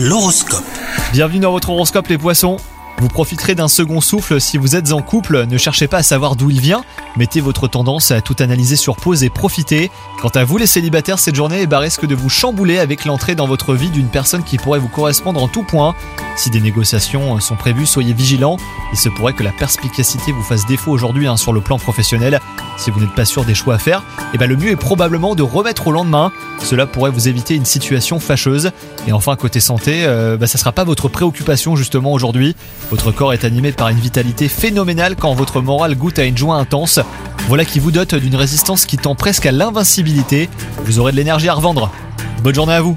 L'horoscope. Bienvenue dans votre horoscope les poissons. Vous profiterez d'un second souffle si vous êtes en couple, ne cherchez pas à savoir d'où il vient, mettez votre tendance à tout analyser sur pause et profitez. Quant à vous les célibataires, cette journée risque de vous chambouler avec l'entrée dans votre vie d'une personne qui pourrait vous correspondre en tout point. Si des négociations sont prévues, soyez vigilants, il se pourrait que la perspicacité vous fasse défaut aujourd'hui hein, sur le plan professionnel. Si vous n'êtes pas sûr des choix à faire, eh ben, le mieux est probablement de remettre au lendemain, cela pourrait vous éviter une situation fâcheuse. Et enfin côté santé, euh, bah, ça sera pas votre préoccupation justement aujourd'hui. Votre corps est animé par une vitalité phénoménale quand votre morale goûte à une joie intense. Voilà qui vous dote d'une résistance qui tend presque à l'invincibilité. Vous aurez de l'énergie à revendre. Bonne journée à vous